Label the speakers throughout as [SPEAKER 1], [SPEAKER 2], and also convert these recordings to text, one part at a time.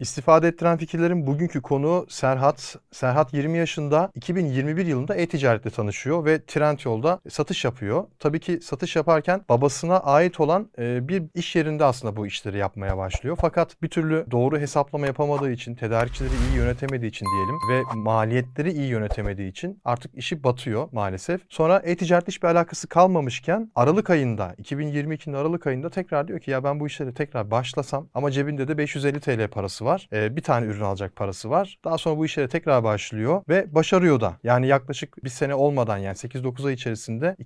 [SPEAKER 1] İstifade ettiren fikirlerin bugünkü konu Serhat. Serhat 20 yaşında 2021 yılında e-ticaretle tanışıyor ve Trendyol'da satış yapıyor. Tabii ki satış yaparken babasına ait olan e, bir iş yerinde aslında bu işleri yapmaya başlıyor. Fakat bir türlü doğru hesaplama yapamadığı için, tedarikçileri iyi yönetemediği için diyelim ve maliyetleri iyi yönetemediği için artık işi batıyor maalesef. Sonra e-ticaretle hiçbir alakası kalmamışken Aralık ayında 2022'nin Aralık ayında tekrar diyor ki ya ben bu işlere tekrar başlasam ama cebinde de 550 TL parası var. Ee, bir tane ürün alacak parası var. Daha sonra bu işlere tekrar başlıyor ve başarıyor da. Yani yaklaşık bir sene olmadan yani 8-9 ay içerisinde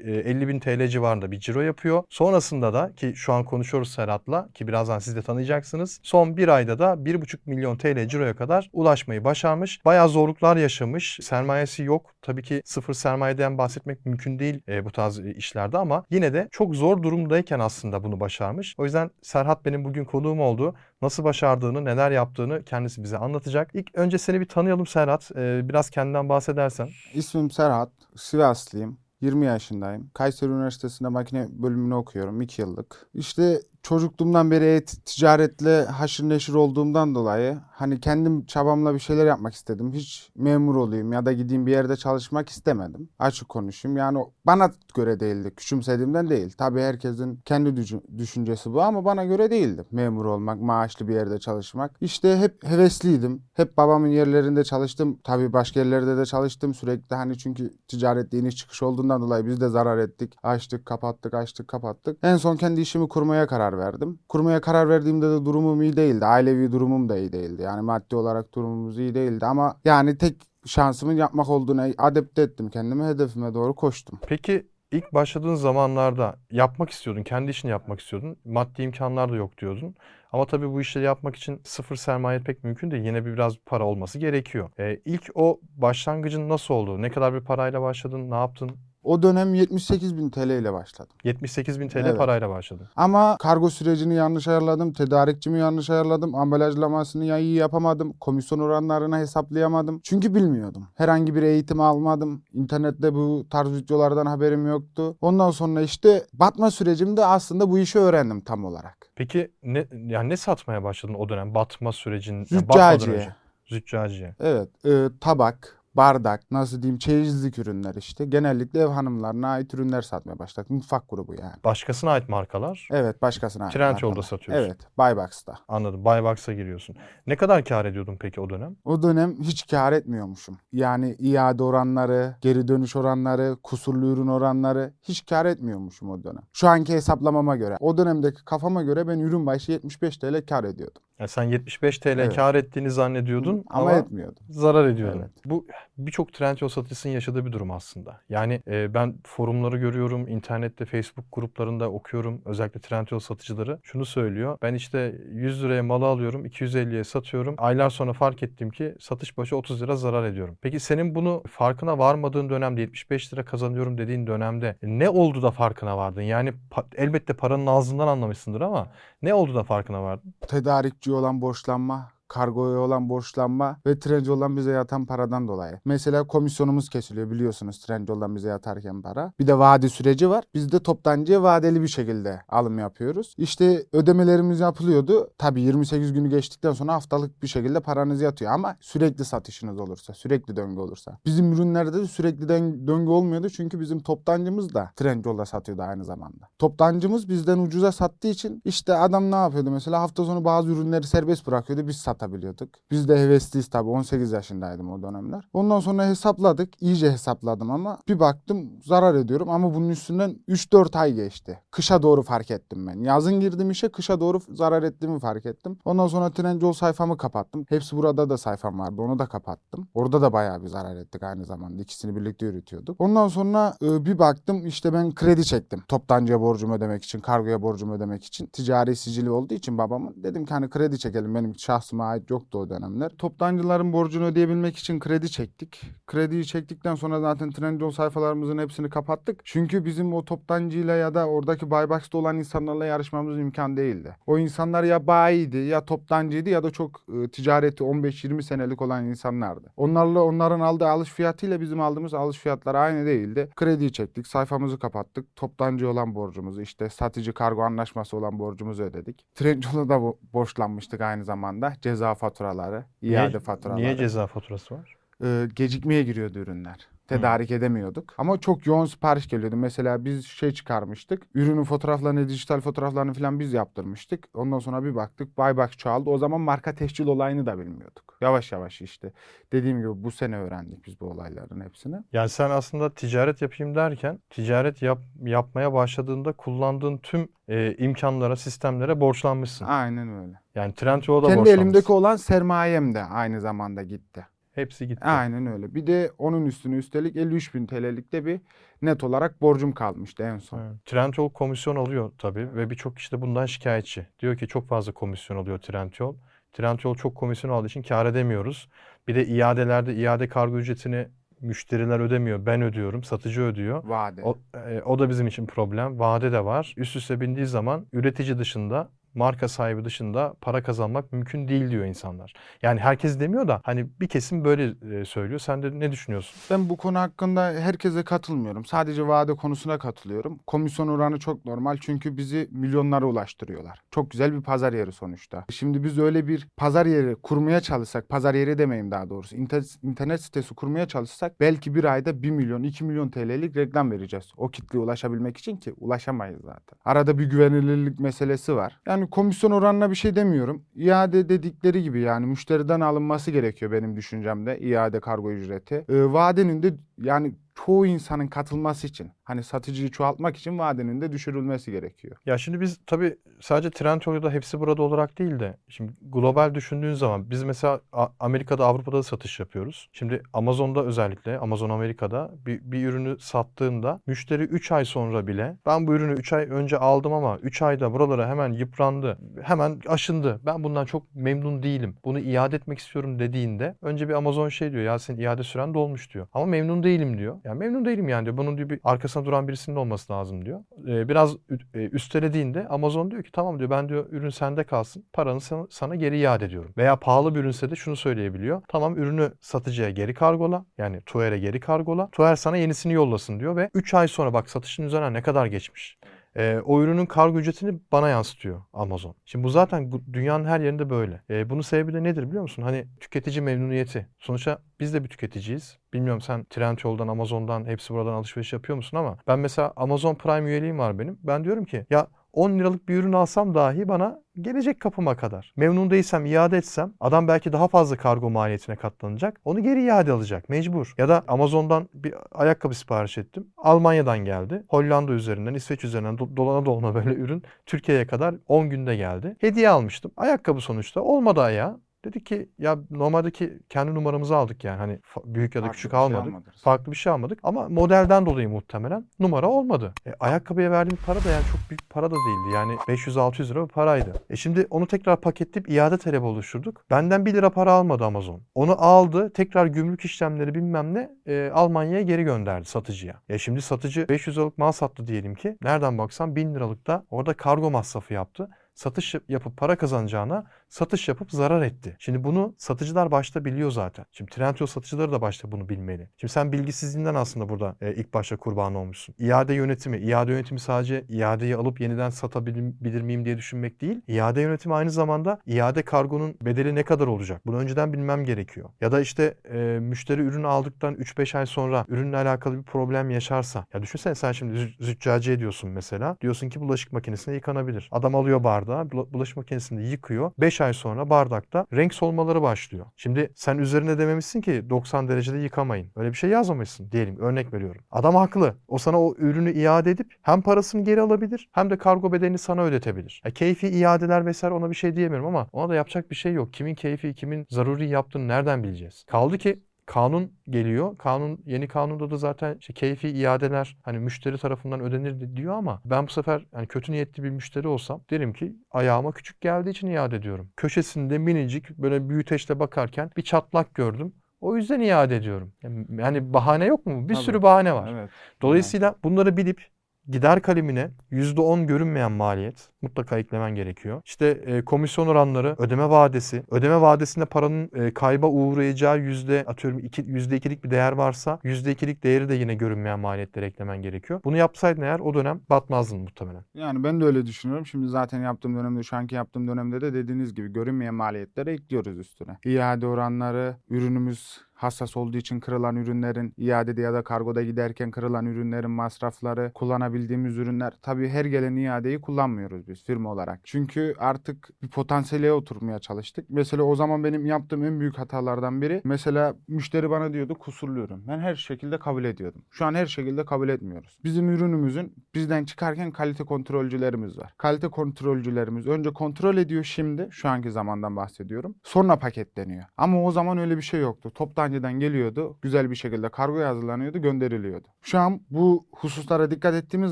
[SPEAKER 1] 250 bin TL civarında bir ciro yapıyor. Sonrasında da ki şu an konuşuyoruz Serhat'la ki birazdan siz de tanıyacaksınız. Son bir ayda da 1,5 milyon TL ciroya kadar ulaşmayı başarmış. Bayağı zorluklar yaşamış. Sermayesi yok. Tabii ki sıfır sermayeden bahsetmek mümkün değil e, bu tarz işlerde ama yine de çok zor durumdayken aslında bunu başarmış. O yüzden Serhat benim bugün konuğum oldu. Nasıl başardığını, neler yaptığını kendisi bize anlatacak. İlk önce seni bir tanıyalım Serhat. E, biraz kendinden bahsedersen.
[SPEAKER 2] İsmim Serhat, Sivaslıyım. 20 yaşındayım. Kayseri Üniversitesi'nde makine bölümünü okuyorum 2 yıllık. İşte çocukluğumdan beri e-ticaretle haşır neşir olduğumdan dolayı hani kendim çabamla bir şeyler yapmak istedim. Hiç memur olayım ya da gideyim bir yerde çalışmak istemedim. Açık konuşayım. Yani bana göre değildi. Küçümsediğimden değil. Tabii herkesin kendi düşüncesi bu ama bana göre değildi. Memur olmak, maaşlı bir yerde çalışmak. İşte hep hevesliydim. Hep babamın yerlerinde çalıştım. Tabii başka yerlerde de çalıştım sürekli. Hani çünkü ticarette iniş çıkış olduğundan dolayı biz de zarar ettik. Açtık, kapattık, açtık, kapattık. En son kendi işimi kurmaya karar karar verdim. Kurmaya karar verdiğimde de durumum iyi değildi. Ailevi durumum da iyi değildi. Yani maddi olarak durumumuz iyi değildi ama yani tek şansımın yapmak olduğuna adapte ettim kendimi. Hedefime doğru koştum.
[SPEAKER 1] Peki ilk başladığın zamanlarda yapmak istiyordun, kendi işini yapmak istiyordun. Maddi imkanlar da yok diyordun. Ama tabii bu işleri yapmak için sıfır sermaye pek mümkün değil. Yine bir biraz para olması gerekiyor. Ee, ilk o başlangıcın nasıl oldu? Ne kadar bir parayla başladın? Ne yaptın?
[SPEAKER 2] O dönem 78 bin TL ile başladım.
[SPEAKER 1] 78 bin TL evet. parayla başladı.
[SPEAKER 2] Ama kargo sürecini yanlış ayarladım, tedarikçimi yanlış ayarladım, ambalajlamasını ya iyi yapamadım, komisyon oranlarını hesaplayamadım. Çünkü bilmiyordum. Herhangi bir eğitim almadım. İnternette bu tarz videolardan haberim yoktu. Ondan sonra işte batma sürecimde aslında bu işi öğrendim tam olarak.
[SPEAKER 1] Peki ne yani ne satmaya başladın o dönem batma sürecin?
[SPEAKER 2] Züccaciye.
[SPEAKER 1] Yani Züccaciye.
[SPEAKER 2] Evet. E, tabak, bardak, nasıl diyeyim çeyizlik ürünler işte. Genellikle ev hanımlarına ait ürünler satmaya başladık. Mutfak grubu yani.
[SPEAKER 1] Başkasına ait markalar?
[SPEAKER 2] Evet başkasına ait
[SPEAKER 1] Trendyol'da satıyorsun.
[SPEAKER 2] Evet Buybox'ta.
[SPEAKER 1] Anladım. Buybox'a giriyorsun. Ne kadar kar ediyordun peki o dönem?
[SPEAKER 2] O dönem hiç kar etmiyormuşum. Yani iade oranları, geri dönüş oranları, kusurlu ürün oranları hiç kar etmiyormuşum o dönem. Şu anki hesaplamama göre. O dönemdeki kafama göre ben ürün başı 75 TL kar ediyordum.
[SPEAKER 1] Yani sen 75 TL evet. kar ettiğini zannediyordun
[SPEAKER 2] ama, ama etmiyordun.
[SPEAKER 1] Zarar ediyordun. Evet. Bu birçok Trendyol satıcısının yaşadığı bir durum aslında. Yani e, ben forumları görüyorum, internette, Facebook gruplarında okuyorum. Özellikle Trendyol satıcıları şunu söylüyor. Ben işte 100 liraya malı alıyorum, 250'ye satıyorum. Aylar sonra fark ettim ki satış başı 30 lira zarar ediyorum. Peki senin bunu farkına varmadığın dönemde 75 lira kazanıyorum dediğin dönemde ne oldu da farkına vardın? Yani pa- elbette paranın ağzından anlamışsındır ama ne oldu da farkına vardın?
[SPEAKER 2] Tedarikçi olan borçlanma kargoya olan borçlanma ve Trendyol'dan bize yatan paradan dolayı. Mesela komisyonumuz kesiliyor biliyorsunuz Trendyol'dan bize yatarken para. Bir de vade süreci var. Biz de toptancıya vadeli bir şekilde alım yapıyoruz. İşte ödemelerimiz yapılıyordu. Tabii 28 günü geçtikten sonra haftalık bir şekilde paranız yatıyor ama sürekli satışınız olursa, sürekli döngü olursa. Bizim ürünlerde de sürekli döngü olmuyordu çünkü bizim toptancımız da Trendyol'da satıyordu aynı zamanda. Toptancımız bizden ucuza sattığı için işte adam ne yapıyordu mesela hafta sonu bazı ürünleri serbest bırakıyordu biz sat atabiliyorduk. Biz de hevesliyiz tabii 18 yaşındaydım o dönemler. Ondan sonra hesapladık. iyice hesapladım ama bir baktım zarar ediyorum ama bunun üstünden 3-4 ay geçti. Kışa doğru fark ettim ben. Yazın girdim işe kışa doğru zarar ettiğimi fark ettim. Ondan sonra Trendyol sayfamı kapattım. Hepsi burada da sayfam vardı onu da kapattım. Orada da bayağı bir zarar ettik aynı zamanda. İkisini birlikte yürütüyorduk. Ondan sonra e, bir baktım işte ben kredi çektim. Toptancıya borcumu ödemek için, kargoya borcumu ödemek için. Ticari sicili olduğu için babamın. Dedim ki hani kredi çekelim benim şahsıma ait yoktu o dönemler. Toptancıların borcunu ödeyebilmek için kredi çektik. Krediyi çektikten sonra zaten Trendyol sayfalarımızın hepsini kapattık. Çünkü bizim o toptancıyla ya da oradaki Buybox'ta olan insanlarla yarışmamız imkan değildi. O insanlar ya bayiydi ya toptancıydı ya da çok e, ticareti 15-20 senelik olan insanlardı. Onlarla onların aldığı alış fiyatıyla bizim aldığımız alış fiyatları aynı değildi. Krediyi çektik, sayfamızı kapattık. Toptancı olan borcumuzu işte satıcı kargo anlaşması olan borcumuzu ödedik. Trendyol'a da bo- borçlanmıştık aynı zamanda. Ceza faturaları, iade
[SPEAKER 1] niye,
[SPEAKER 2] faturaları.
[SPEAKER 1] Niye ceza faturası var?
[SPEAKER 2] Ee, gecikmeye giriyordu ürünler. Tedarik edemiyorduk. Ama çok yoğun sipariş geliyordu. Mesela biz şey çıkarmıştık. Ürünün fotoğraflarını, dijital fotoğraflarını falan biz yaptırmıştık. Ondan sonra bir baktık Buybox çoğaldı. O zaman marka tescil olayını da bilmiyorduk. Yavaş yavaş işte. Dediğim gibi bu sene öğrendik biz bu olayların hepsini.
[SPEAKER 1] Yani sen aslında ticaret yapayım derken ticaret yap, yapmaya başladığında kullandığın tüm e, imkanlara, sistemlere borçlanmışsın.
[SPEAKER 2] Aynen öyle.
[SPEAKER 1] Yani Trendyol'a da
[SPEAKER 2] Kendi
[SPEAKER 1] borçlanmışsın.
[SPEAKER 2] elimdeki olan sermayem de aynı zamanda gitti.
[SPEAKER 1] Hepsi gitti.
[SPEAKER 2] Aynen öyle. Bir de onun üstüne üstelik 53 bin TL'lik de bir net olarak borcum kalmıştı en son.
[SPEAKER 1] Evet. Trendyol komisyon alıyor tabii ve birçok kişi de bundan şikayetçi. Diyor ki çok fazla komisyon alıyor Trendyol. Trendyol çok komisyon aldığı için kar edemiyoruz. Bir de iadelerde iade kargo ücretini müşteriler ödemiyor. Ben ödüyorum, satıcı ödüyor.
[SPEAKER 2] Vade.
[SPEAKER 1] O, e, o da bizim için problem. Vade de var. Üst üste bindiği zaman üretici dışında marka sahibi dışında para kazanmak mümkün değil diyor insanlar. Yani herkes demiyor da hani bir kesim böyle e, söylüyor. Sen de ne düşünüyorsun?
[SPEAKER 2] Ben bu konu hakkında herkese katılmıyorum. Sadece vade konusuna katılıyorum. Komisyon oranı çok normal çünkü bizi milyonlara ulaştırıyorlar. Çok güzel bir pazar yeri sonuçta. Şimdi biz öyle bir pazar yeri kurmaya çalışsak, pazar yeri demeyeyim daha doğrusu, internet, sitesi kurmaya çalışsak belki bir ayda 1 milyon, 2 milyon TL'lik reklam vereceğiz. O kitleye ulaşabilmek için ki ulaşamayız zaten. Arada bir güvenilirlik meselesi var. Yani komisyon oranına bir şey demiyorum. İade dedikleri gibi yani müşteriden alınması gerekiyor benim düşüncemde iade kargo ücreti. Ee, vadenin de yani çoğu insanın katılması için hani satıcıyı çoğaltmak için vadenin de düşürülmesi gerekiyor.
[SPEAKER 1] Ya şimdi biz tabii sadece Trendyol'da hepsi burada olarak değil de şimdi global düşündüğün zaman biz mesela Amerika'da Avrupa'da da satış yapıyoruz. Şimdi Amazon'da özellikle Amazon Amerika'da bir, bir ürünü sattığında müşteri 3 ay sonra bile ben bu ürünü 3 ay önce aldım ama 3 ayda buralara hemen yıprandı. Hemen aşındı. Ben bundan çok memnun değilim. Bunu iade etmek istiyorum dediğinde önce bir Amazon şey diyor ya senin iade süren dolmuş diyor. Ama memnun değilim diyor. Ya memnun değilim yani diyor. Bunun diyor bir arkasında duran birisinin olması lazım diyor. Ee, biraz e, üstelediğinde Amazon diyor ki tamam diyor ben diyor ürün sende kalsın. Paranı sana, sana geri iade ediyorum. Veya pahalı bir ürünse de şunu söyleyebiliyor. Tamam ürünü satıcıya geri kargola. Yani Tuer'e geri kargola. Tuer sana yenisini yollasın diyor ve 3 ay sonra bak satışın üzerine ne kadar geçmiş. Ee, o ürünün kargo ücretini bana yansıtıyor Amazon. Şimdi bu zaten dünyanın her yerinde böyle. Ee, bunun sebebi de nedir biliyor musun? Hani tüketici memnuniyeti. Sonuçta biz de bir tüketiciyiz. Bilmiyorum sen Trendyol'dan, Amazon'dan, hepsi buradan alışveriş yapıyor musun ama ben mesela Amazon Prime üyeliğim var benim. Ben diyorum ki ya 10 liralık bir ürün alsam dahi bana gelecek kapıma kadar. Memnun değilsem iade etsem adam belki daha fazla kargo maliyetine katlanacak. Onu geri iade alacak mecbur. Ya da Amazon'dan bir ayakkabı sipariş ettim. Almanya'dan geldi. Hollanda üzerinden, İsveç üzerinden do- dolana dolana böyle ürün Türkiye'ye kadar 10 günde geldi. Hediye almıştım. Ayakkabı sonuçta olmadı ayağı. Dedik ki ya normaldeki kendi numaramızı aldık yani hani büyük ya da
[SPEAKER 2] Farklı
[SPEAKER 1] küçük
[SPEAKER 2] bir şey
[SPEAKER 1] almadık.
[SPEAKER 2] almadınız.
[SPEAKER 1] Farklı bir şey almadık ama modelden dolayı muhtemelen numara olmadı. E, ayakkabıya verdiğim para da yani çok büyük para da değildi. Yani 500-600 lira bir paraydı. E şimdi onu tekrar paketleyip iade talebi oluşturduk. Benden 1 lira para almadı Amazon. Onu aldı tekrar gümrük işlemleri bilmem ne e, Almanya'ya geri gönderdi satıcıya. Ya şimdi satıcı 500 liralık mal sattı diyelim ki. Nereden baksan 1000 liralık da orada kargo masrafı yaptı satış yap- yapıp para kazanacağına satış yapıp zarar etti. Şimdi bunu satıcılar başta biliyor zaten. Şimdi Trendyol satıcıları da başta bunu bilmeli. Şimdi sen bilgisizliğinden aslında burada e, ilk başta kurban olmuşsun. İade yönetimi, iade yönetimi sadece iadeyi alıp yeniden satabilir bilir miyim diye düşünmek değil. İade yönetimi aynı zamanda iade kargonun bedeli ne kadar olacak? Bunu önceden bilmem gerekiyor. Ya da işte e, müşteri ürünü aldıktan 3-5 ay sonra ürünle alakalı bir problem yaşarsa. Ya düşünsene sen şimdi zü- züccaciye diyorsun mesela. Diyorsun ki bulaşık makinesinde yıkanabilir. Adam alıyor bardağı, bula- bulaşık makinesinde yıkıyor. 5 ay sonra bardakta renk solmaları başlıyor. Şimdi sen üzerine dememişsin ki 90 derecede yıkamayın. Öyle bir şey yazmamışsın diyelim. Örnek veriyorum. Adam haklı. O sana o ürünü iade edip hem parasını geri alabilir hem de kargo bedelini sana ödetebilir. Ya keyfi iadeler vesaire ona bir şey diyemiyorum ama ona da yapacak bir şey yok. Kimin keyfi, kimin zaruri yaptığını nereden bileceğiz? Kaldı ki kanun geliyor. Kanun yeni kanunda da zaten işte keyfi iadeler hani müşteri tarafından ödenir di- diyor ama ben bu sefer yani kötü niyetli bir müşteri olsam derim ki ayağıma küçük geldiği için iade ediyorum. Köşesinde minicik böyle büyüteçle bakarken bir çatlak gördüm. O yüzden iade ediyorum. Yani- Yani bahane yok mu? Bir
[SPEAKER 2] Tabii.
[SPEAKER 1] sürü bahane var.
[SPEAKER 2] Evet.
[SPEAKER 1] Dolayısıyla bunları bilip gider kalemine %10 görünmeyen maliyet mutlaka eklemen gerekiyor. İşte e, komisyon oranları, ödeme vadesi, ödeme vadesinde paranın e, kayba uğrayacağı yüzde atıyorum iki, yüzde ikilik bir değer varsa yüzde ikilik değeri de yine görünmeyen maliyetleri eklemen gerekiyor. Bunu yapsaydın eğer o dönem batmazdın muhtemelen.
[SPEAKER 2] Yani ben de öyle düşünüyorum. Şimdi zaten yaptığım dönemde, şu anki yaptığım dönemde de dediğiniz gibi görünmeyen maliyetleri ekliyoruz üstüne. İade oranları, ürünümüz hassas olduğu için kırılan ürünlerin, iadede ya da kargoda giderken kırılan ürünlerin masrafları, kullanabildiğimiz ürünler. Tabii her gelen iadeyi kullanmıyoruz biz firma olarak. Çünkü artık bir potansiyele oturmaya çalıştık. Mesela o zaman benim yaptığım en büyük hatalardan biri, mesela müşteri bana diyordu kusurlu ürün. Ben her şekilde kabul ediyordum. Şu an her şekilde kabul etmiyoruz. Bizim ürünümüzün bizden çıkarken kalite kontrolcülerimiz var. Kalite kontrolcülerimiz önce kontrol ediyor şimdi, şu anki zamandan bahsediyorum. Sonra paketleniyor. Ama o zaman öyle bir şey yoktu. Toptancıdan geliyordu, güzel bir şekilde kargoya hazırlanıyordu, gönderiliyordu. Şu an bu hususlara dikkat ettiğimiz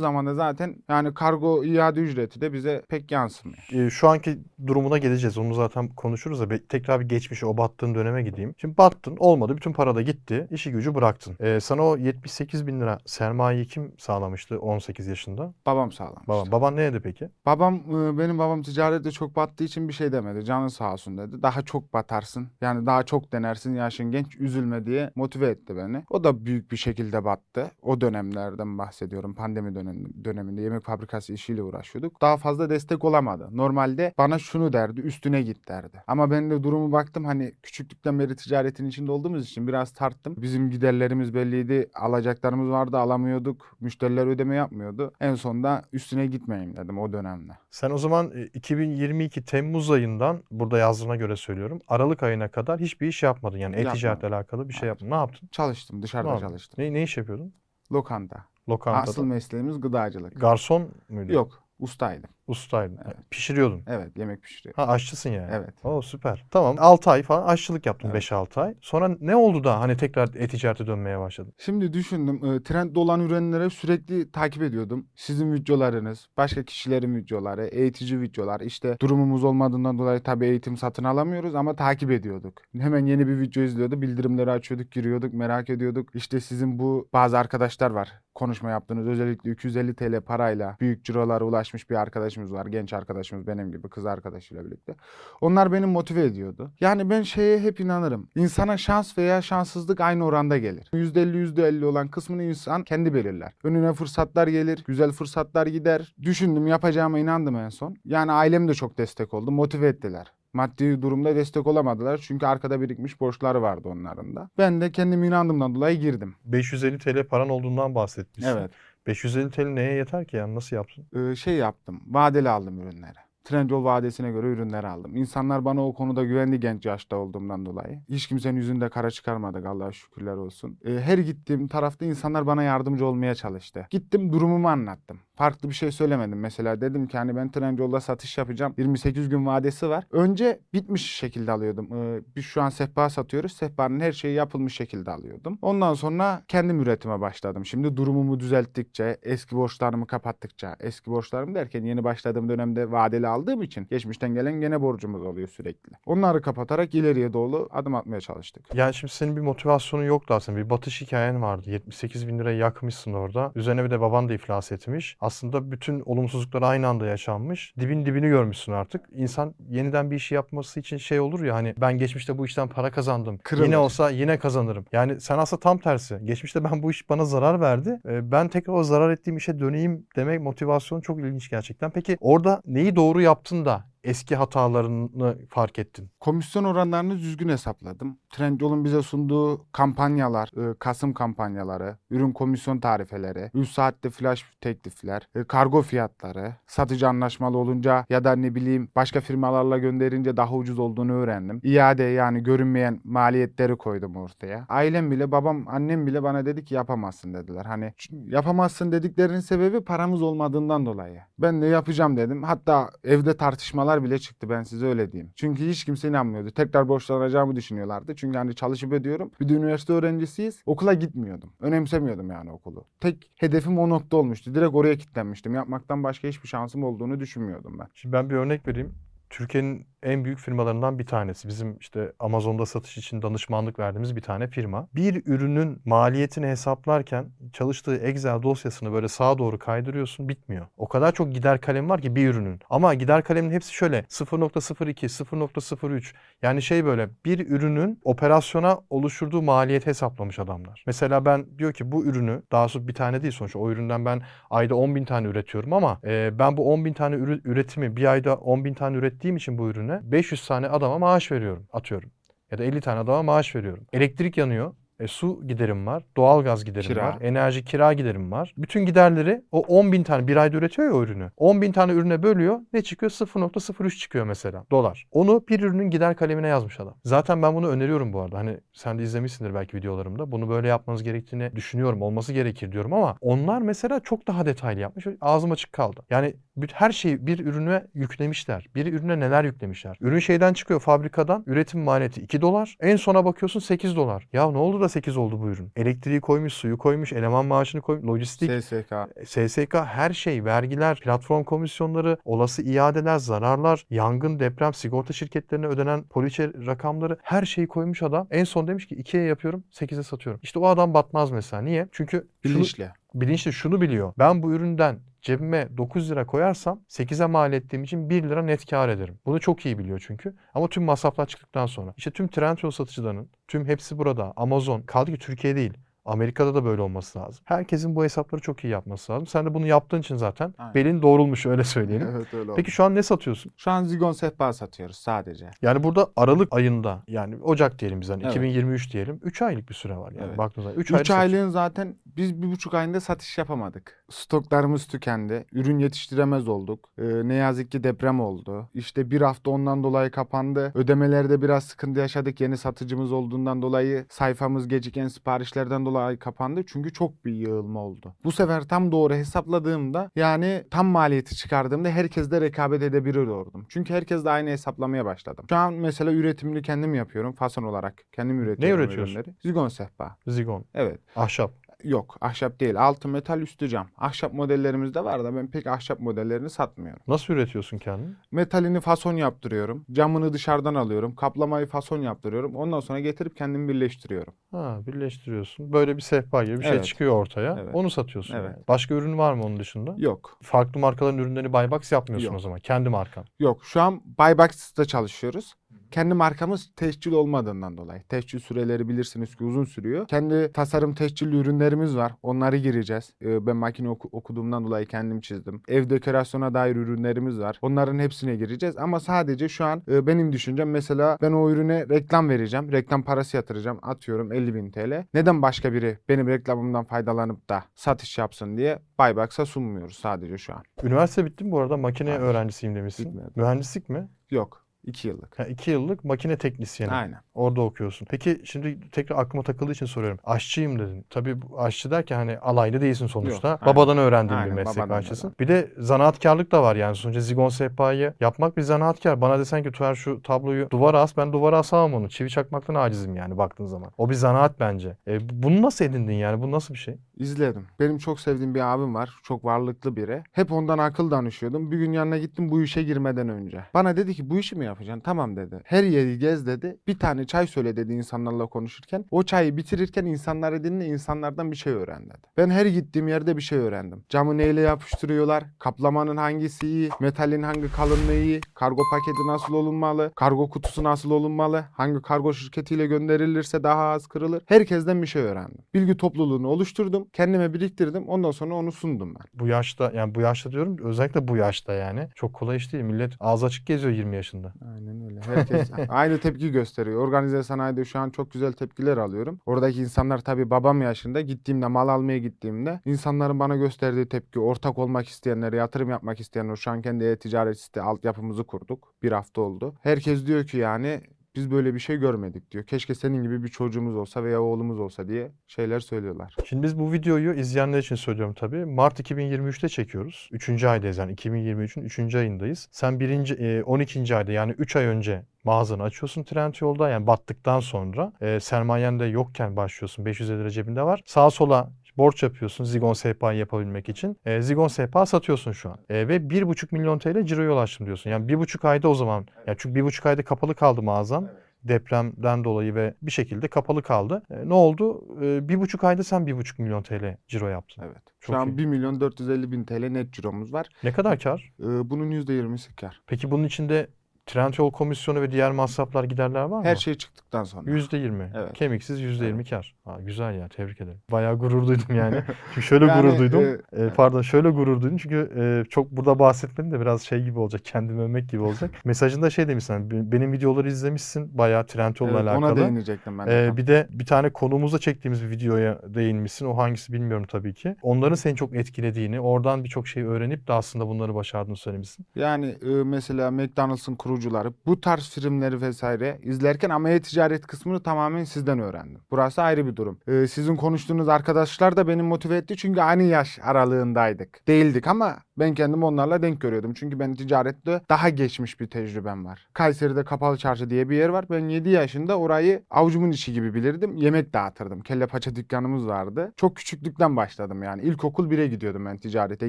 [SPEAKER 2] zaman da zaten yani kargo iade ücreti de bize pek yansımıyor.
[SPEAKER 1] E, şu anki durumuna geleceğiz. Onu zaten konuşuruz da tekrar bir geçmişe o battığın döneme gideyim. Şimdi battın olmadı bütün para da gitti. işi gücü bıraktın. E, sana o 78 bin lira sermayeyi kim sağlamıştı 18 yaşında?
[SPEAKER 2] Babam sağlamıştı.
[SPEAKER 1] Baban, baban ne dedi peki?
[SPEAKER 2] Babam e, benim babam ticarette çok battığı için bir şey demedi. Canın sağ olsun dedi. Daha çok batarsın. Yani daha çok denersin yaşın genç üzülme diye motive etti beni. O da büyük bir şekilde battı. O dönemlerden bahsediyorum. Pandemi dönem, döneminde yemek fabrikası işiyle uğraşıyorduk. Daha fazla destek olamadı. Normalde bana şunu derdi üstüne git derdi. Ama ben de durumu baktım hani küçüklükten beri ticaretin içinde olduğumuz için biraz tarttım. Bizim giderlerimiz belliydi. Alacaklarımız vardı alamıyorduk. Müşteriler ödeme yapmıyordu. En sonunda üstüne gitmeyeyim dedim o dönemde.
[SPEAKER 1] Sen o zaman e, 2022 Temmuz ayından burada yazdığına göre söylüyorum. Aralık ayına kadar hiçbir iş yapmadın. Yani e-ticaretle alakalı bir şey yapmadın. Ne yaptın?
[SPEAKER 2] Çalıştım, dışarıda
[SPEAKER 1] Normal.
[SPEAKER 2] çalıştım.
[SPEAKER 1] Ne, ne iş yapıyordun?
[SPEAKER 2] Lokanta.
[SPEAKER 1] Lokantada.
[SPEAKER 2] Asıl mesleğimiz gıdacılık.
[SPEAKER 1] Garson muydu?
[SPEAKER 2] Yok, ustaydım.
[SPEAKER 1] Ustaydın.
[SPEAKER 2] Evet.
[SPEAKER 1] Pişiriyordun.
[SPEAKER 2] Evet, yemek pişiriyorum.
[SPEAKER 1] Ha aşçısın yani.
[SPEAKER 2] Evet.
[SPEAKER 1] Oo süper. Tamam 6 ay falan aşçılık yaptın
[SPEAKER 2] Evet.
[SPEAKER 1] 5-6 ay. Sonra ne oldu da hani tekrar e-ticarete dönmeye başladın?
[SPEAKER 2] Şimdi düşündüm, e, trendde olan ürünleri sürekli takip ediyordum. Sizin videolarınız, başka kişilerin videoları, eğitici videolar. İşte durumumuz olmadığından dolayı tabii eğitim satın alamıyoruz ama takip ediyorduk. Hemen yeni bir video izliyordu, bildirimleri açıyorduk, giriyorduk, merak ediyorduk. İşte sizin bu bazı arkadaşlar var. Konuşma yaptığınız özellikle 250 TL parayla büyük cirolara ulaşmış bir arkadaşımız var. Genç arkadaşımız benim gibi kız arkadaşıyla birlikte. Onlar beni motive ediyordu. Yani ben şeye hep inanırım. İnsana şans veya şanssızlık aynı oranda gelir. %50 %50 olan kısmını insan kendi belirler. Önüne fırsatlar gelir, güzel fırsatlar gider. Düşündüm, yapacağıma inandım en son. Yani ailem de çok destek oldu, motive ettiler. Maddi durumda destek olamadılar çünkü arkada birikmiş borçları vardı onların da. Ben de kendim inandığımdan dolayı girdim.
[SPEAKER 1] 550 TL paran olduğundan bahsetmişsin.
[SPEAKER 2] Evet.
[SPEAKER 1] 550 TL neye yeter ki yani nasıl yaptın?
[SPEAKER 2] Ee, şey yaptım. Vadeli aldım ürünleri. Trendyol vadesine göre ürünler aldım. İnsanlar bana o konuda güvendi genç yaşta olduğumdan dolayı. Hiç kimsenin yüzünde kara çıkarmadık Allah'a şükürler olsun. Ee, her gittiğim tarafta insanlar bana yardımcı olmaya çalıştı. Gittim durumumu anlattım. Farklı bir şey söylemedim. Mesela dedim ki hani ben Trendyol'da satış yapacağım. 28 gün vadesi var. Önce bitmiş şekilde alıyordum. Ee, biz şu an sehpa satıyoruz. Sehpanın her şeyi yapılmış şekilde alıyordum. Ondan sonra kendim üretime başladım. Şimdi durumumu düzelttikçe, eski borçlarımı kapattıkça, eski borçlarım derken yeni başladığım dönemde vadeli aldığım için geçmişten gelen gene borcumuz oluyor sürekli. Onları kapatarak ileriye doğru adım atmaya çalıştık.
[SPEAKER 1] Yani şimdi senin bir motivasyonun yoktu aslında. Bir batış hikayen vardı. 78 bin lirayı yakmışsın orada. Üzerine bir de baban da iflas etmiş. Aslında bütün olumsuzluklar aynı anda yaşanmış. Dibin dibini görmüşsün artık. İnsan yeniden bir işi yapması için şey olur ya hani ben geçmişte bu işten para kazandım.
[SPEAKER 2] Kırılır.
[SPEAKER 1] Yine olsa yine kazanırım. Yani sen aslında tam tersi. Geçmişte ben bu iş bana zarar verdi. Ee, Ben tekrar o zarar ettiğim işe döneyim demek motivasyon çok ilginç gerçekten. Peki orada neyi doğru yaptın da eski hatalarını fark ettin?
[SPEAKER 2] Komisyon oranlarını düzgün hesapladım. Trendyol'un bize sunduğu kampanyalar, e, Kasım kampanyaları, ürün komisyon tarifeleri, 3 saatte flash teklifler, e, kargo fiyatları, satıcı anlaşmalı olunca ya da ne bileyim başka firmalarla gönderince daha ucuz olduğunu öğrendim. İade yani görünmeyen maliyetleri koydum ortaya. Ailem bile, babam, annem bile bana dedi ki yapamazsın dediler. Hani yapamazsın dediklerinin sebebi paramız olmadığından dolayı. Ben de yapacağım dedim. Hatta evde tartışmalar borçlar bile çıktı ben size öyle diyeyim. Çünkü hiç kimse inanmıyordu. Tekrar borçlanacağımı düşünüyorlardı. Çünkü hani çalışıp ödüyorum. Bir de üniversite öğrencisiyiz. Okula gitmiyordum. Önemsemiyordum yani okulu. Tek hedefim o nokta olmuştu. Direkt oraya kilitlenmiştim. Yapmaktan başka hiçbir şansım olduğunu düşünmüyordum ben.
[SPEAKER 1] Şimdi ben bir örnek vereyim. Türkiye'nin en büyük firmalarından bir tanesi. Bizim işte Amazon'da satış için danışmanlık verdiğimiz bir tane firma. Bir ürünün maliyetini hesaplarken çalıştığı Excel dosyasını böyle sağa doğru kaydırıyorsun bitmiyor. O kadar çok gider kalem var ki bir ürünün. Ama gider kalemin hepsi şöyle 0.02, 0.03 yani şey böyle bir ürünün operasyona oluşturduğu maliyet hesaplamış adamlar. Mesela ben diyor ki bu ürünü daha sonra bir tane değil sonuçta o üründen ben ayda 10 bin tane üretiyorum ama e, ben bu 10 bin tane üretimi bir ayda 10 bin tane ürettiğim için bu ürüne 500 tane adama maaş veriyorum atıyorum. Ya da 50 tane adama maaş veriyorum. Elektrik yanıyor. E, su giderim var, doğalgaz giderim
[SPEAKER 2] Kira.
[SPEAKER 1] var, enerji kira giderim var. Bütün giderleri o 10 bin tane bir ayda üretiyor ya o ürünü. 10 bin tane ürüne bölüyor. Ne çıkıyor? 0.03 çıkıyor mesela dolar. Onu bir ürünün gider kalemine yazmış adam. Zaten ben bunu öneriyorum bu arada. Hani sen de izlemişsindir belki videolarımda. Bunu böyle yapmanız gerektiğini düşünüyorum. Olması gerekir diyorum ama onlar mesela çok daha detaylı yapmış. Ağzım açık kaldı. Yani her şeyi bir ürüne yüklemişler. Bir ürüne neler yüklemişler. Ürün şeyden çıkıyor fabrikadan. Üretim maliyeti 2 dolar. En sona bakıyorsun 8 dolar. Ya ne oldu da 8 oldu bu ürün? Elektriği koymuş, suyu koymuş, eleman maaşını koymuş, lojistik,
[SPEAKER 2] SSK.
[SPEAKER 1] SSK her şey, vergiler, platform komisyonları, olası iadeler, zararlar, yangın, deprem, sigorta şirketlerine ödenen poliçe rakamları her şeyi koymuş adam. En son demiş ki 2'ye yapıyorum, 8'e satıyorum. İşte o adam batmaz mesela. Niye? Çünkü şunu,
[SPEAKER 2] Bilinçli.
[SPEAKER 1] bilinçli şunu biliyor. Ben bu üründen cebime 9 lira koyarsam 8'e mal ettiğim için 1 lira net kar ederim. Bunu çok iyi biliyor çünkü. Ama tüm masraflar çıktıktan sonra. İşte tüm Trendyol satıcılarının tüm hepsi burada. Amazon kaldı ki Türkiye değil. Amerika'da da böyle olması lazım. Herkesin bu hesapları çok iyi yapması lazım. Sen de bunu yaptığın için zaten
[SPEAKER 2] Aynen.
[SPEAKER 1] belin doğrulmuş öyle söyleyelim.
[SPEAKER 2] Evet öyle oldu.
[SPEAKER 1] Peki şu an ne satıyorsun?
[SPEAKER 2] Şu an zigon sehpa satıyoruz sadece.
[SPEAKER 1] Yani burada Aralık ayında yani Ocak diyelim biz hani
[SPEAKER 2] Evet.
[SPEAKER 1] 2023 diyelim. 3 aylık bir süre var yani
[SPEAKER 2] Evet.
[SPEAKER 1] baktığınız zaman. 3
[SPEAKER 2] 3
[SPEAKER 1] aylık satış.
[SPEAKER 2] aylığın zaten biz bir buçuk ayında satış yapamadık. Stoklarımız tükendi. Ürün yetiştiremez olduk. Ee, ne yazık ki deprem oldu. İşte bir hafta ondan dolayı kapandı. Ödemelerde biraz sıkıntı yaşadık. Yeni satıcımız olduğundan dolayı sayfamız geciken siparişlerden dolayı kapandı. Çünkü çok bir yığılma oldu. Bu sefer tam doğru hesapladığımda yani tam maliyeti çıkardığımda herkesle rekabet edebilir oldum. Çünkü herkesle aynı hesaplamaya başladım. Şu an mesela üretimini kendim yapıyorum fason olarak. Kendim üretiyorum
[SPEAKER 1] üretiyorsun?
[SPEAKER 2] ürünleri. Zigon sehpa.
[SPEAKER 1] Zigon,
[SPEAKER 2] Evet.
[SPEAKER 1] ahşap.
[SPEAKER 2] Yok ahşap değil. Altı metal üstü cam. Ahşap modellerimiz de var da ben pek ahşap modellerini satmıyorum.
[SPEAKER 1] Nasıl üretiyorsun kendin?
[SPEAKER 2] Metalini fason yaptırıyorum. Camını dışarıdan alıyorum. Kaplamayı fason yaptırıyorum. Ondan sonra getirip kendim birleştiriyorum.
[SPEAKER 1] Ha, birleştiriyorsun. Böyle bir sehpa gibi bir şey
[SPEAKER 2] Evet.
[SPEAKER 1] çıkıyor ortaya.
[SPEAKER 2] Evet.
[SPEAKER 1] Onu satıyorsun.
[SPEAKER 2] Evet.
[SPEAKER 1] yani. Başka ürün var mı onun dışında?
[SPEAKER 2] Yok.
[SPEAKER 1] Farklı markaların ürünlerini buy box yapmıyorsun
[SPEAKER 2] Yok.
[SPEAKER 1] o zaman. Kendi markan.
[SPEAKER 2] Yok. Şu an Buybox'ta çalışıyoruz. Kendi markamız tescil olmadığından dolayı. Tescil süreleri bilirsiniz ki uzun sürüyor. Kendi tasarım tescilli ürünlerimiz var. Onları gireceğiz. Ee, ben makine oku- okuduğumdan dolayı kendim çizdim. Ev dekorasyona dair ürünlerimiz var. Onların hepsine gireceğiz. Ama sadece şu an e, benim düşüncem mesela ben o ürüne reklam vereceğim. Reklam parası yatıracağım. Atıyorum 50 bin TL. Neden başka biri benim reklamımdan faydalanıp da satış yapsın diye Buybox'a sunmuyoruz sadece şu an.
[SPEAKER 1] Üniversite bitti mi bu arada? Makine
[SPEAKER 2] Hayır.
[SPEAKER 1] öğrencisiyim demişsin.
[SPEAKER 2] Bitmedi.
[SPEAKER 1] Mühendislik mi?
[SPEAKER 2] Yok. 2 yıllık.
[SPEAKER 1] Ha, iki yıllık makine teknisyeni.
[SPEAKER 2] Aynen.
[SPEAKER 1] Orada okuyorsun. Peki şimdi tekrar aklıma takıldığı için soruyorum. Aşçıyım dedin. Tabii aşçı derken hani alaylı değilsin sonuçta.
[SPEAKER 2] Yok, aynen.
[SPEAKER 1] Babadan öğrendiğin
[SPEAKER 2] Aynen,
[SPEAKER 1] bir meslek aşçısın. Bir de zanaatkarlık da var yani. Sonuçta zigon sehpayı yapmak bir zanaatkar. Bana desen ki Tuğer şu tabloyu duvara as ben duvara asamam onu. Çivi çakmaktan acizim yani baktığın zaman. O bir zanaat bence. E, bunu nasıl edindin yani? Bu nasıl bir şey?
[SPEAKER 2] İzledim. Benim çok sevdiğim bir abim var. Çok varlıklı biri. Hep ondan akıl danışıyordum. Bir gün yanına gittim bu işe girmeden önce. Bana dedi ki bu işi mi yapacaksın? Tamam dedi. Her yeri gez dedi. Bir tane çay söyle dedi insanlarla konuşurken. O çayı bitirirken insanları dinle insanlardan bir şey öğren dedi. Ben her gittiğim yerde bir şey öğrendim. Camı neyle yapıştırıyorlar? Kaplamanın hangisi iyi? Metalin hangi kalınlığı iyi? Kargo paketi nasıl olunmalı? Kargo kutusu nasıl olunmalı? Hangi kargo şirketiyle gönderilirse daha az kırılır? Herkesten bir şey öğrendim. Bilgi topluluğunu oluşturdum. Kendime biriktirdim. Ondan sonra onu sundum ben.
[SPEAKER 1] Bu yaşta yani bu yaşta diyorum özellikle bu yaşta yani. Çok kolay iş değil. Millet ağzı açık geziyor 20 yaşında.
[SPEAKER 2] Aynen öyle. Herkes aynı tepki gösteriyor. Organize sanayide şu an çok güzel tepkiler alıyorum. Oradaki insanlar tabii babam yaşında. Gittiğimde mal almaya gittiğimde insanların bana gösterdiği tepki ortak olmak isteyenler, yatırım yapmak isteyenler şu an kendi e-ticaret site altyapımızı kurduk. Bir hafta oldu. Herkes diyor ki yani biz böyle bir şey görmedik diyor. Keşke senin gibi bir çocuğumuz olsa veya oğlumuz olsa diye şeyler söylüyorlar.
[SPEAKER 1] Şimdi biz bu videoyu izleyenler için söylüyorum tabii. Mart 2023'te çekiyoruz. 3. aydayız yani 2023'ün 3. ayındayız. Sen birinci, e, 12. ayda yani 3 ay önce mağazanı açıyorsun Trendyol'da yani battıktan sonra e, sermayen de yokken başlıyorsun 550 lira cebinde var. Sağa sola borç yapıyorsun Zigon SPA'yı yapabilmek için. E, Zigon SPA satıyorsun şu an. E, ve 1,5 milyon TL ciroya ulaştım diyorsun. Yani 1,5 ayda o zaman. Yani çünkü 1,5 ayda kapalı kaldı mağazan. Depremden dolayı ve bir şekilde kapalı kaldı. E, ne oldu? E, bir buçuk ayda sen bir buçuk milyon TL ciro yaptın.
[SPEAKER 2] Evet. Şu
[SPEAKER 1] Çok
[SPEAKER 2] an
[SPEAKER 1] iyi.
[SPEAKER 2] 1 milyon 450 bin TL net ciromuz var.
[SPEAKER 1] Ne kadar kar?
[SPEAKER 2] Ee, bunun %20'si kar.
[SPEAKER 1] Peki bunun içinde Trendyol komisyonu ve diğer masraflar giderler var mı?
[SPEAKER 2] Her şey çıktıktan sonra.
[SPEAKER 1] %20.
[SPEAKER 2] Evet.
[SPEAKER 1] Kemiksiz %20
[SPEAKER 2] Evet.
[SPEAKER 1] kar. Ha, güzel ya tebrik ederim. Bayağı gurur duydum yani. Çünkü şöyle
[SPEAKER 2] Yani,
[SPEAKER 1] gurur duydum.
[SPEAKER 2] e,
[SPEAKER 1] E, pardon şöyle gurur duydum çünkü e, çok burada bahsetmenin de biraz şey gibi olacak. Kendimi övmek gibi olacak. Mesajında şey demişsin. hani, "Be- Benim videoları izlemişsin. Bayağı Trendyol'la
[SPEAKER 2] Evet,
[SPEAKER 1] alakalı.
[SPEAKER 2] ona değinecektim ben. de tam.
[SPEAKER 1] bir de bir tane konumuza çektiğimiz bir videoya değinmişsin. O hangisi bilmiyorum tabii ki. Onların seni çok etkilediğini, oradan birçok şey öğrenip de aslında bunları başardığını söylemişsin.
[SPEAKER 2] Yani e, mesela McDonald's'ın kurucuları bu tarz filmleri vesaire izlerken ama e-ticaret kısmını tamamen sizden öğrendim. Burası ayrı bir durum. E, sizin konuştuğunuz arkadaşlar da beni motive etti çünkü aynı yaş aralığındaydık. Değildik ama ben kendimi onlarla denk görüyordum. Çünkü ben ticarette daha geçmiş bir tecrübem var. Kayseri'de Kapalı Çarşı diye bir yer var. Ben 7 yaşında orayı avucumun içi gibi bilirdim. Yemek dağıtırdım. Kelle paça dükkanımız vardı. Çok küçüklükten başladım yani. İlkokul 1'e gidiyordum ben ticarete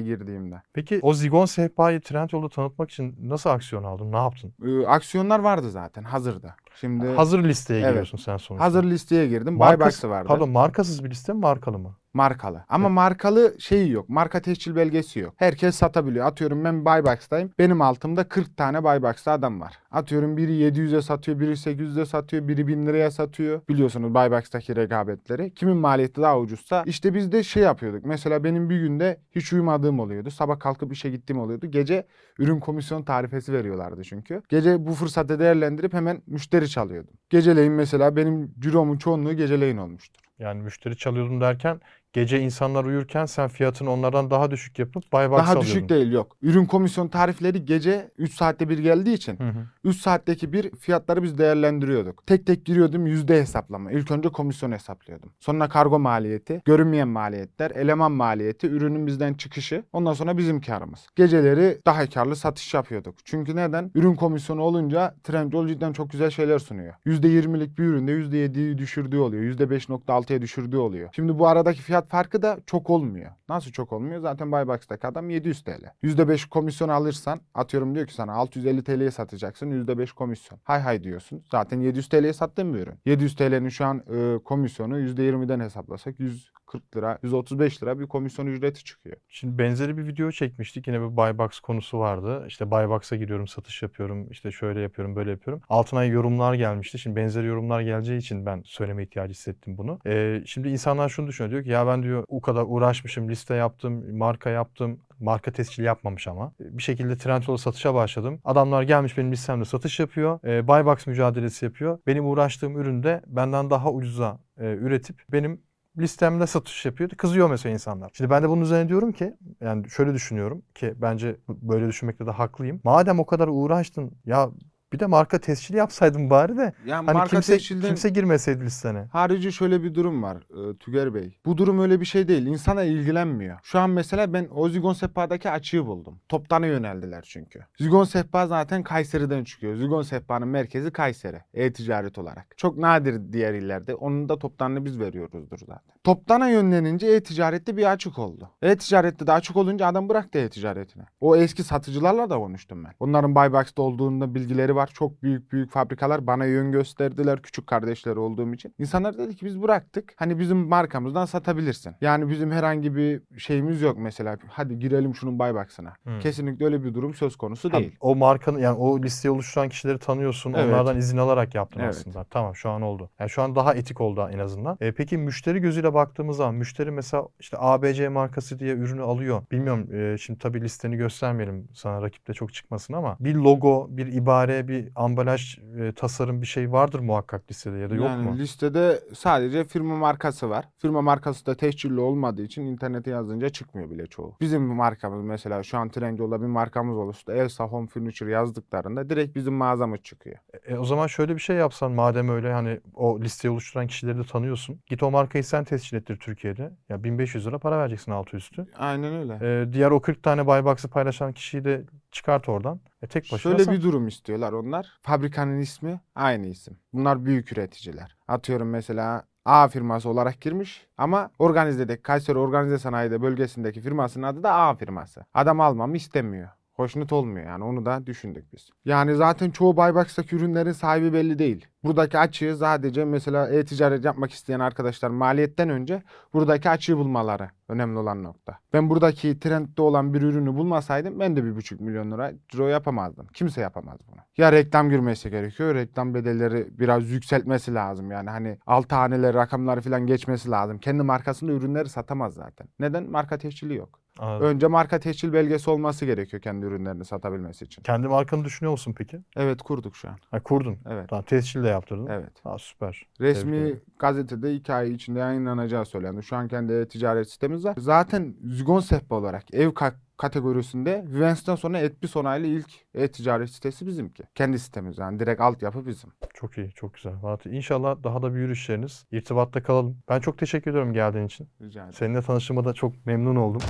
[SPEAKER 2] girdiğimde.
[SPEAKER 1] Peki o Zigon sehpayı Trendyol'da tanıtmak için nasıl aksiyon aldın? Ne yaptın?
[SPEAKER 2] Ee, aksiyonlar vardı zaten hazırda. Şimdi
[SPEAKER 1] Hazır listeye
[SPEAKER 2] Evet.
[SPEAKER 1] giriyorsun sen sonuçta.
[SPEAKER 2] hazır listeye girdim.
[SPEAKER 1] Markası-
[SPEAKER 2] Buybox'ı vardı.
[SPEAKER 1] Pardon markasız bir liste mi markalı mı?
[SPEAKER 2] Markalı. Ama
[SPEAKER 1] Evet.
[SPEAKER 2] markalı şeyi yok. Marka tescil belgesi yok. Herkes satabiliyor. Atıyorum ben Buybox'tayım. Benim altımda 40 tane Buybox'ta adam var. Atıyorum biri 700'e satıyor, biri 800'e satıyor, biri 1000 liraya satıyor. Biliyorsunuz Buybox'taki rekabetleri. Kimin maliyeti daha ucuzsa işte biz de şey yapıyorduk. Mesela benim bir günde hiç uyumadığım oluyordu. Sabah kalkıp işe gittiğim oluyordu. Gece ürün komisyon tarifesi veriyorlardı çünkü. Gece bu fırsatı değerlendirip hemen müşteri çalıyordum. Geceleyin mesela benim ciromun çoğunluğu geceleyin olmuştur.
[SPEAKER 1] Yani müşteri çalıyordum derken gece insanlar uyurken sen fiyatını onlardan daha düşük yapıp buy box
[SPEAKER 2] Daha
[SPEAKER 1] alıyordun.
[SPEAKER 2] düşük değil yok. Ürün komisyon tarifleri gece 3 saatte bir geldiği için
[SPEAKER 1] Hı hı.
[SPEAKER 2] 3 saatteki bir fiyatları biz değerlendiriyorduk. Tek tek giriyordum yüzde hesaplama. İlk önce komisyon hesaplıyordum. Sonra kargo maliyeti, görünmeyen maliyetler, eleman maliyeti, ürünün bizden çıkışı. Ondan sonra bizim karımız. Geceleri daha karlı satış yapıyorduk. Çünkü neden? Ürün komisyonu olunca Trendyol cidden çok güzel şeyler sunuyor. %20'lik bir üründe %7'yi düşürdüğü oluyor. %5.6'ya düşürdüğü oluyor. Şimdi bu aradaki fiyat farkı da çok olmuyor. Nasıl çok olmuyor? Zaten Buybox'taki adam 700 TL. %5 komisyon alırsan atıyorum diyor ki sana 650 TL'ye satacaksın %5 komisyon. Hay hay diyorsun. Zaten 700 TL'ye sattığın bir ürün. 700 TL'nin şu an e, komisyonu %20'den hesaplasak 140 lira, 135 lira bir komisyon ücreti çıkıyor.
[SPEAKER 1] Şimdi benzeri bir video çekmiştik. Yine bir buy box konusu vardı. İşte buy box'a giriyorum, satış yapıyorum. işte şöyle yapıyorum, böyle yapıyorum. Altına yorumlar gelmişti. Şimdi benzeri yorumlar geleceği için ben söyleme ihtiyacı hissettim bunu. Ee, şimdi insanlar şunu düşünüyor. Diyor ki ya ben diyor o kadar uğraşmışım, liste yaptım, marka yaptım. Marka tescili yapmamış ama. Bir şekilde Trendyol'a satışa başladım. Adamlar gelmiş benim listemde satış yapıyor. E, buy box mücadelesi yapıyor. Benim uğraştığım üründe benden daha ucuza e, üretip benim listemde satış yapıyor. Kızıyor mesela insanlar. Şimdi ben de bunun üzerine diyorum ki yani şöyle düşünüyorum ki bence böyle düşünmekte de haklıyım. Madem o kadar uğraştın ya bir de marka tescili yapsaydın bari de
[SPEAKER 2] Yani
[SPEAKER 1] hani
[SPEAKER 2] marka
[SPEAKER 1] kimse
[SPEAKER 2] tescilden
[SPEAKER 1] kimse girmeseydi listene.
[SPEAKER 2] Harici şöyle bir durum var e, Tüger Bey. Bu durum öyle bir şey değil. İnsana ilgilenmiyor. Şu an mesela ben o Zigon Sehpa'daki açığı buldum. Toptana yöneldiler çünkü. Zigon Sehpa zaten Kayseri'den çıkıyor. Zigon Sehpa'nın merkezi Kayseri. E-ticaret olarak. Çok nadir diğer illerde. Onun da toptanını biz veriyoruzdur zaten. Toptana yönlenince e-ticarette bir açık oldu. E-ticarette de açık olunca adam bıraktı e-ticaretini. O eski satıcılarla da konuştum ben. Onların Buybox'ta olduğunda bilgileri var. Çok büyük büyük fabrikalar bana yön gösterdiler. Küçük kardeşleri olduğum için. İnsanlar dedi ki biz bıraktık. Hani bizim markamızdan satabilirsin. Yani bizim herhangi bir şeyimiz yok mesela. Hadi girelim şunun Buybox'ına.
[SPEAKER 1] Hmm.
[SPEAKER 2] Kesinlikle öyle bir durum söz konusu
[SPEAKER 1] Ha,
[SPEAKER 2] değil.
[SPEAKER 1] o markanın yani o listeyi oluşturan kişileri tanıyorsun.
[SPEAKER 2] Evet.
[SPEAKER 1] Onlardan izin alarak yaptın
[SPEAKER 2] Evet.
[SPEAKER 1] aslında. Tamam şu an oldu. Yani şu an daha etik oldu en azından. E, peki müşteri gözüyle baktığımız zaman müşteri mesela işte ABC markası diye ürünü alıyor. Bilmiyorum e, şimdi tabii listeni göstermeyelim sana rakipte çok çıkmasın ama bir logo, bir ibare, bir ambalaj, e, tasarım bir şey vardır muhakkak listede ya da yok
[SPEAKER 2] yani
[SPEAKER 1] mu?
[SPEAKER 2] listede sadece firma markası var. Firma markası da tescilli olmadığı için internete yazınca çıkmıyor bile çoğu. Bizim markamız mesela şu an Trendyol'da bir markamız olursa Elsa Home Furniture yazdıklarında direkt bizim mağazamız çıkıyor.
[SPEAKER 1] E, o zaman şöyle bir şey yapsan madem öyle hani o listeyi oluşturan kişileri de tanıyorsun. Git o markayı sen tescil ettir Türkiye'de. Ya 1500 lira para vereceksin altı üstü.
[SPEAKER 2] Aynen öyle.
[SPEAKER 1] E, diğer o 40 tane buy box'ı paylaşan kişiyi de çıkart oradan. E, tek başına
[SPEAKER 2] Şöyle
[SPEAKER 1] sen-
[SPEAKER 2] bir durum istiyorlar onlar. Fabrikanın ismi aynı isim. Bunlar büyük üreticiler. Atıyorum mesela A firması olarak girmiş ama organizedeki Kayseri Organize Sanayi'de bölgesindeki firmasının adı da A firması. Adam almamı istemiyor. Hoşnut olmuyor yani onu da düşündük biz. Yani zaten çoğu Buybox'taki ürünlerin sahibi belli değil. Buradaki açığı sadece mesela e-ticaret yapmak isteyen arkadaşlar maliyetten önce buradaki açığı bulmaları önemli olan nokta. Ben buradaki trendde olan bir ürünü bulmasaydım ben de bir buçuk milyon lira ciro yapamazdım. Kimse yapamaz bunu. Ya reklam girmesi gerekiyor. Reklam bedelleri biraz yükseltmesi lazım. Yani hani alt haneleri rakamları falan geçmesi lazım. Kendi markasında ürünleri satamaz zaten. Neden? Marka tescili yok.
[SPEAKER 1] Anladım.
[SPEAKER 2] Önce marka tescil belgesi olması gerekiyor kendi ürünlerini satabilmesi için.
[SPEAKER 1] Kendi markanı düşünüyor musun peki?
[SPEAKER 2] Evet kurduk şu an.
[SPEAKER 1] Ha, kurdun.
[SPEAKER 2] Evet.
[SPEAKER 1] Tamam, tescil de yaptırdın.
[SPEAKER 2] Evet.
[SPEAKER 1] Ha, süper.
[SPEAKER 2] Resmi gazetede iki ay içinde yayınlanacağı söylendi. Şu an kendi e-ticaret sitemiz var. Zaten Zigon Sehpa olarak ev ka- kategorisinde Vivence'den sonra Etbis onaylı ilk e-ticaret sitesi bizimki. Kendi sitemiz yani direkt altyapı bizim.
[SPEAKER 1] Çok iyi, çok güzel. Fatih, İnşallah daha da büyür işleriniz. İrtibatta kalalım. Ben çok teşekkür ediyorum geldiğin için.
[SPEAKER 2] Rica ederim.
[SPEAKER 1] Seninle tanıştığıma da çok memnun oldum.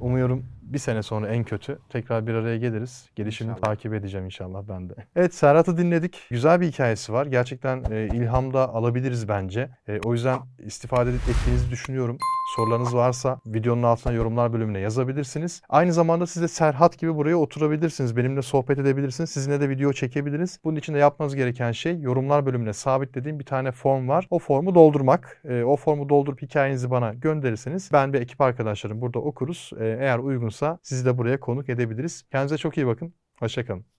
[SPEAKER 1] Umuyorum bir sene sonra en kötü tekrar bir araya geliriz. Gelişini
[SPEAKER 2] İnşallah.
[SPEAKER 1] takip edeceğim inşallah ben de. Evet Serhat'ı dinledik. Güzel bir hikayesi var. Gerçekten e, ilham da alabiliriz bence. E, o yüzden istifade ettiğinizi düşünüyorum. Sorularınız varsa videonun altına yorumlar bölümüne yazabilirsiniz. Aynı zamanda siz de Serhat gibi buraya oturabilirsiniz. Benimle sohbet edebilirsiniz. Sizinle de video çekebiliriz. Bunun için de yapmanız gereken şey yorumlar bölümüne sabitlediğim bir tane form var. O formu doldurmak. E, o formu doldurup hikayenizi bana gönderirseniz ben ve ekip arkadaşlarım burada okuruz. E, eğer uygunsa sizi de buraya konuk edebiliriz. Kendinize çok iyi bakın. Hoşçakalın.